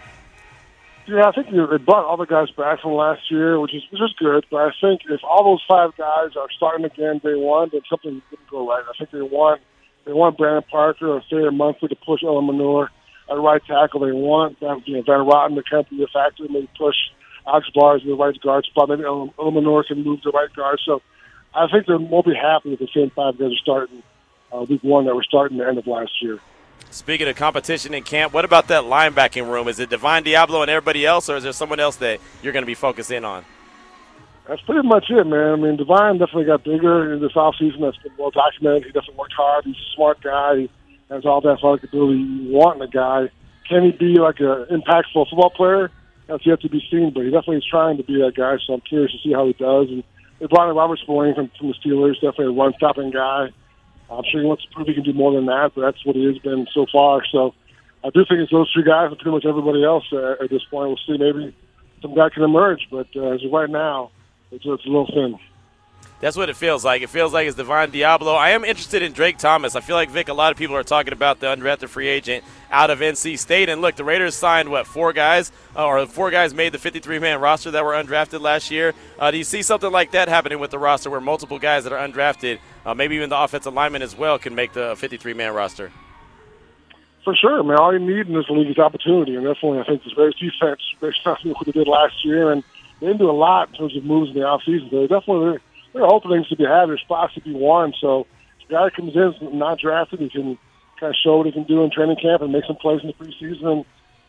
Yeah, I think they brought all the guys back from last year, which is which is good. But I think if all those five guys are starting again day one, then something didn't go right. I think they want they want Brandon Parker or Thayer Munford to push Eluemunor at right tackle. They want you know, Van Roten to kind of be a factor, maybe push Alex Bars in the right guard spot. Maybe Eluemunor can move to right guard. So I think they won't be happy with the same five guys are starting uh, week one that were starting the end of last year. Speaking of competition in camp, what about that linebacking room? Is it Divine Deablo and everybody else, or is there someone else that you're going to be focusing on? That's pretty much it, man. I mean, Divine definitely got bigger in this offseason. That's been well documented. He definitely worked hard. He's a smart guy. He has all that athletic ability you want in a guy. Can he be like an impactful football player? That's yet to be seen, but he definitely is trying to be that guy. So I'm curious to see how he does. And they brought in Robert from, from the Steelers, definitely a run-stopping guy. I'm sure he wants to prove he can do more than that, but that's what he has been so far. So I do think it's those three guys and pretty much everybody else uh, at this point. We'll see maybe some guy can emerge, but uh, as of right now, it's, it's a little thin. That's what it feels like. It feels like it's Divine Deablo. I am interested in Drake Thomas. I feel like Vic. A lot of people are talking about the undrafted free agent out of NC State. And look, the Raiders signed what four guys, uh, or four guys made the 53-man roster that were undrafted last year. Uh, do you see something like that happening with the roster, where multiple guys that are undrafted, uh, maybe even the offensive lineman as well, can make the 53-man roster? For sure, I mean, all you need in this league is opportunity, and definitely, I think this Raiders defense, based on what they did last year, and they didn't do a lot in terms of moves in the offseason. They definitely there are openings to be had. There's spots to be won. So if a guy comes in not drafted, he can kind of show what he can do in training camp and make some plays in the preseason. And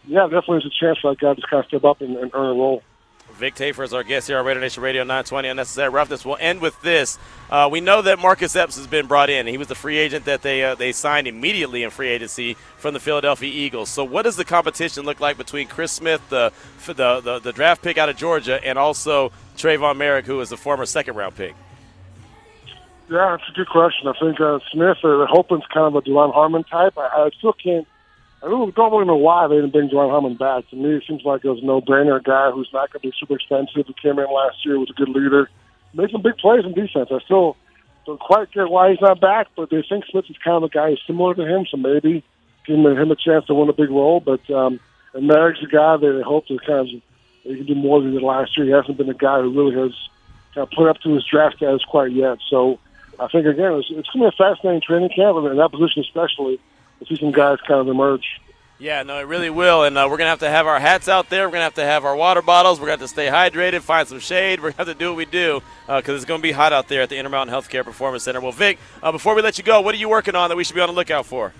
yeah, definitely there's a chance for that guy to kind of step up and, and earn a role. Vic Tafur is our guest here on Raider Nation Radio 920 Unnecessary Roughness. We'll end with this. Uh, we know that Marcus Epps has been brought in. He was the free agent that they uh, they signed immediately in free agency from the Philadelphia Eagles. So, what does the competition look like between Chris Smith, the the, the, the draft pick out of Georgia, and also Tre'von Moehrig, who is the former second round pick? Yeah, it's a good question. I think uh, Smith, uh, Holton's kind of a Duron Harmon type. I, I still can't I don't, don't really know why they didn't bring Duron Harmon back. To me, it seems like it was a no-brainer. A guy who's not going to be super expensive, who came in last year, was a good leader, made some big plays in defense. I still don't quite get why he's not back, but they think Smith is kind of a guy who's similar to him, so maybe give him a chance to win a big role. But um, and Moehrig's a guy that they hope to kind of he can do more than he did last year. He hasn't been a guy who really has kind of put up to his draft status quite yet. So I think again, it's, it's going to be a fascinating training camp, and in that position especially see some guys kind of emerge. Yeah, no, it really will. And uh, we're going to have to have our hats out there. We're going to have to have our water bottles. We're going to have to stay hydrated, find some shade. We're going to have to do what we do because uh, it's going to be hot out there at the Intermountain Healthcare Performance Center. Well, Vic, uh, before we let you go, what are you working on that we should be on the lookout for?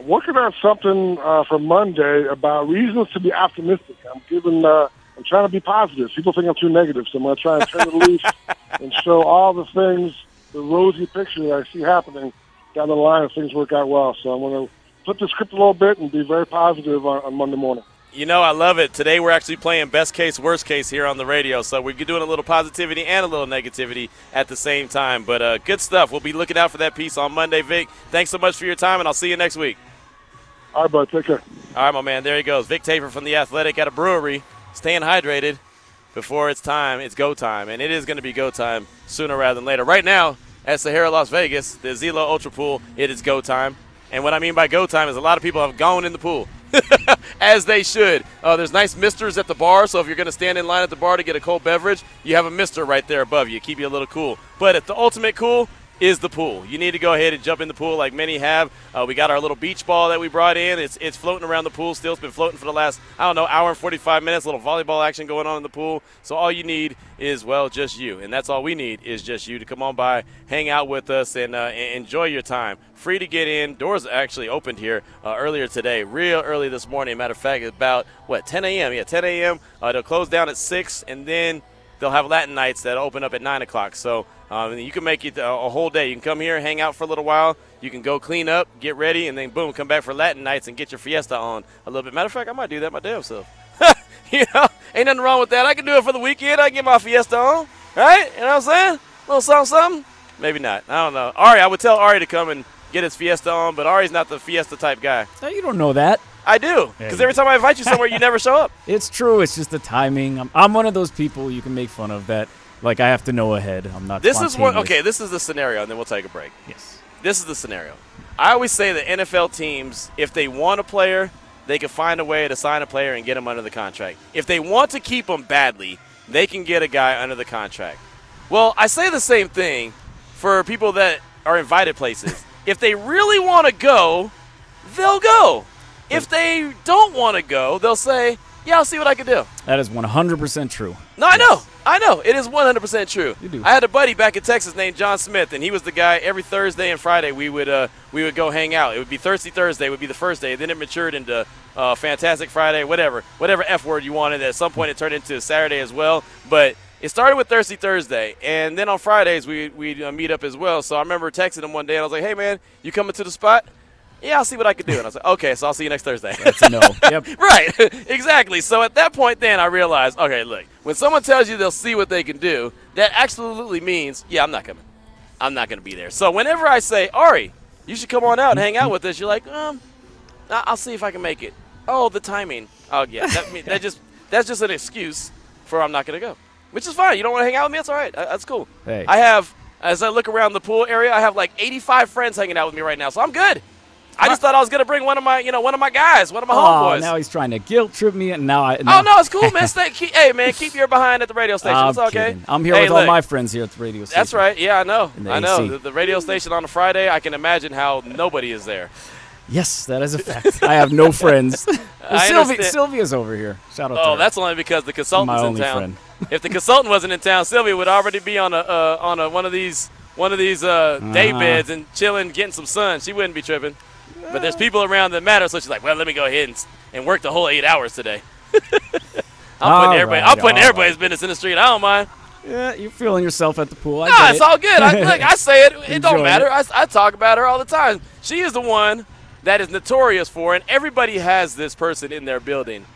I'm working on something uh, for Monday about reasons to be optimistic. I'm giving, uh, I'm trying to be positive. People think I'm too negative, so I'm going to try and turn the leaf and show all the things, the rosy picture that I see happening down the line if things work out well. So I'm going to flip the script a little bit and be very positive on, on Monday morning. You know, I love it. Today we're actually playing best case, worst case here on the radio. So we're doing a little positivity and a little negativity at the same time. But uh, good stuff. We'll be looking out for that piece on Monday, Vic. Thanks so much for your time, and I'll see you next week. All right, bud. Take care. All right, my man. There he goes. Vic Tafur from The Athletic at a brewery, staying hydrated before it's time. It's go time, and it is going to be go time sooner rather than later. Right now, at Sahara Las Vegas, the Azilo Ultra Pool, it is go time. And what I mean by go time is a lot of people have gone in the pool. as they should. Uh, there's nice misters at the bar, so if you're going to stand in line at the bar to get a cold beverage, you have a mister right there above you, keep you a little cool. But at the ultimate cool, is the pool. You need to go ahead and jump in the pool like many have. Uh, we got our little beach ball that we brought in. It's it's floating around the pool still. It's been floating for the last I don't know hour and 45 minutes. A little volleyball action going on in the pool. So all you need is well just you, and that's all we need is just you to come on by, hang out with us, and, uh, enjoy your time. Free to get in. Doors actually opened here uh, earlier today, real early this morning. Matter of fact, about what 10 a.m. Yeah, 10 a.m. Uh, they'll close down at six, and then they'll have Latin nights that open up at nine o'clock. So um, you can make it a, a, whole day. You can come here, hang out for a little while. You can go clean up, get ready, and then boom, come back for Latin nights and get your fiesta on a little bit. Matter of fact, I might do that my damn self. you know, ain't nothing wrong with that. I can do it for the weekend. I can get my fiesta on, right? You know what I'm saying? A little something, something. Maybe not. I don't know. Ari, I would tell Ari to come and get his fiesta on, but Ari's not the fiesta type guy. No, you don't know that. I do, because every time I invite you somewhere, you never show up. It's true. It's just the timing. I'm, I'm one of those people you can make fun of that like I have to know ahead. I'm not. This is what. Okay, this is the scenario, and then we'll take a break. Yes. This is the scenario. I always say that NFL teams, if they want a player, they can find a way to sign a player and get him under the contract. If they want to keep him badly, they can get a guy under the contract. Well, I say the same thing for people that are invited places. if they really want to go, they'll go. If they don't want to go, they'll say, yeah, I'll see what I can do. That is 100% true. No, I know. I know. It is 100% true. You do. I had a buddy back in Texas named John Smith, and he was the guy every Thursday and Friday we would uh, we would go hang out. It would be Thursday, Thursday would be the first day. Then it matured into uh, Fantastic Friday, whatever. Whatever F word you wanted. At some point, it turned into Saturday as well. But it started with Thursday, Thursday, and then on Fridays we we'd uh, meet up as well. So I remember texting him one day, and I was like, "Hey man, you coming to the spot?" Yeah, I'll see what I can do. And I was like, okay, so I'll see you next Thursday. That's a no. Yep. right. exactly. So at that point, then I realized, okay, look, when someone tells you they'll see what they can do, that absolutely means, yeah, I'm not coming. I'm not going to be there. So whenever I say, Ari, you should come on out and hang out with us, you're like, um, I'll see if I can make it. Oh, the timing. Oh yeah, that, that just that's just an excuse for I'm not going to go, which is fine. You don't want to hang out with me? That's all right. That's cool. Hey. I have, as I look around the pool area, I have like 85 friends hanging out with me right now, so I'm good. I just thought I was gonna bring one of my, you know, one of my guys, one of my oh, homeboys. now he's trying to guilt trip me, and now I. Now oh no, it's cool, man. Stay, keep, hey, man, keep your behind at the radio station. I'm it's okay. Kidding. I'm here hey, with look, all my friends here at the radio station. That's right. Yeah, I know. I know. The, the radio station on a Friday, I can imagine how nobody is there. Yes, that is a fact. I have no friends. Well, Sylvia. Sylvia's over here. Shout out to Oh, that's only because the consultant's my in town. friend. if the consultant wasn't in town, Sylvia would already be on a uh, on a one of these one of these uh, day Uh-huh. beds and chilling, getting some sun. She wouldn't be tripping. But there's people around that matter, so she's like, well, let me go ahead and, and work the whole eight hours today. I'm All putting everybody. right, I'm putting everybody's business in the street. I don't mind. Yeah, you're feeling yourself at the pool. I Nah, it's it. all good. I, look, I say it. It don't matter. it. I, I talk about her all the time. She is the one that is notorious for, and everybody has this person in their building.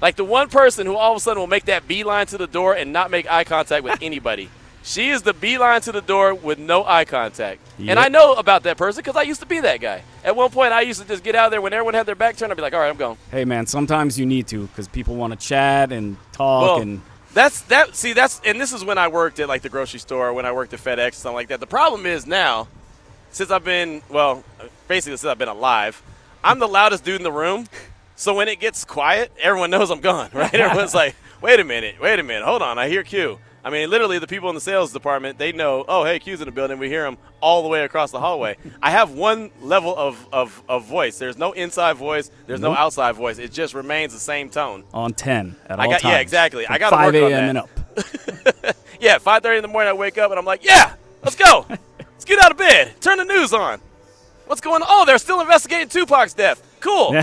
Like the one person who all of a sudden will make that beeline to the door and not make eye contact with anybody. She is the beeline to the door with no eye contact. And I know about that person because I used to be that guy. At one point, I used to just get out there when everyone had their back turned. I'd be like, all right, I'm going. Hey, man, sometimes you need to because people want to chat and talk Well, and. That's that. See, that's and this is when I worked at like the grocery store, when I worked at FedEx, something like that. The problem is now, since I've been well, basically since I've been alive, I'm the loudest dude in the room. So when it gets quiet, everyone knows I'm gone, right? Everyone's like, "Wait a minute, wait a minute, hold on, I hear Q." I mean, literally, the people in the sales department they know, "Oh, hey, Q's in the building." We hear him all the way across the hallway. I have one level of of, of voice. There's no inside voice. There's no outside voice. It just remains the same tone. on 10 at I all got- times. yeah, exactly. I gotta 5 work on a.m. and up. Yeah, 5:30 in the morning, I wake up and I'm like, "Yeah, let's go. let's get out of bed. Turn the news on. What's going on? Oh, they're still investigating Tupac's death. Cool.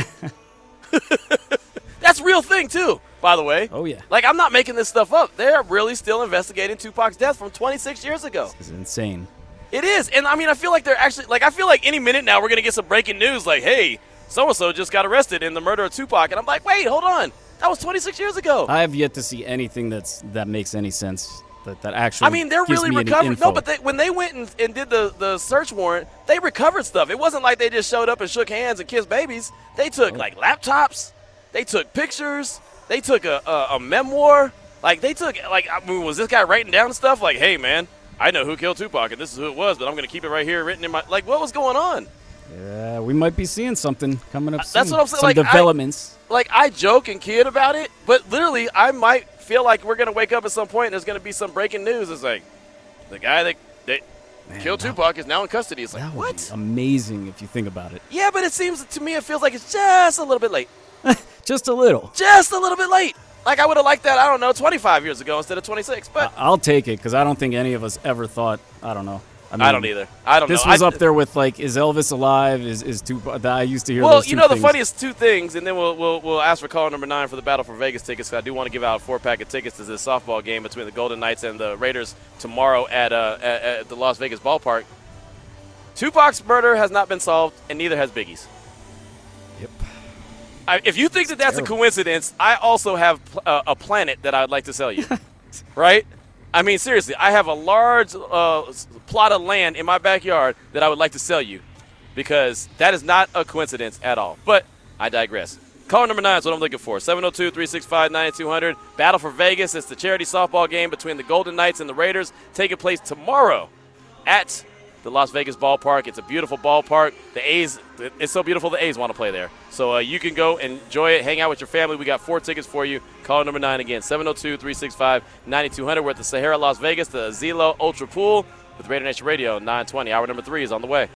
That's a real thing too, by the way. Oh, yeah. Like I'm not making this stuff up. They're really still investigating Tupac's death from 26 years ago. It's insane. It is, and I mean, I feel like they're actually like I feel like any minute now we're gonna get some breaking news, like, "Hey, so and so just got arrested in the murder of Tupac," and I'm like, "Wait, hold on, that was 26 years ago." I have yet to see anything that's that makes any sense. That that actually. I mean, they're really me recovering. No, but they, when they went and, and did the, the search warrant, they recovered stuff. It wasn't like they just showed up and shook hands and kissed babies. They took oh. like laptops, they took pictures, they took a, a, a memoir. Like they took like I mean, was this guy writing down stuff? Like, hey man, I know who killed Tupac and this is who it was, but I'm gonna keep it right here written in my like. What was going on? yeah, we might be seeing something coming up. Uh, that's what I'm saying, Some like, I- developments. Like I joke and kid about it, but literally I might feel like we're gonna wake up at some point and there's gonna be some breaking news. It's like the guy that that killed Tupac is now in custody. It's like that what? amazing if you think about it. Yeah, but it seems to me it feels like it's just a little bit late. Just a little. Just a little bit late. Like I would have liked that, I don't know, 25 years ago instead of 26. But I'll take it because I don't think any of us ever thought. I don't know. I, I don't either. I don't This know. was I- up there with like, is Elvis alive? Is is Tupac? I used to hear. well, you know the funniest two things, and then we'll we'll, we'll ask for caller number nine for the Battle for Vegas tickets. I do want to give out a four pack of tickets to this softball game between the Golden Knights and the Raiders tomorrow at uh, at, at the Las Vegas ballpark. Tupac's murder has not been solved, and neither has Biggie's. I, if you think that that's a coincidence, I also have pl- uh, a planet that I'd like to sell you. right? I mean, seriously, I have a large uh, plot of land in my backyard that I would like to sell you because that is not a coincidence at all. But I digress. Caller number nine is what I'm looking for 702 365 9200. Battle for Vegas. It's the charity softball game between the Golden Knights and the Raiders taking place tomorrow at the Las Vegas ballpark. It's a beautiful ballpark. The A's, it's so beautiful the A's want to play there. So uh, you can go enjoy it, hang out with your family. We got four tickets for you. Call number nine again 702 365 9200. We're at the Sahara Las Vegas, the Azilo Ultra Pool with Raider Nation Radio 920. Hour number three is on the way.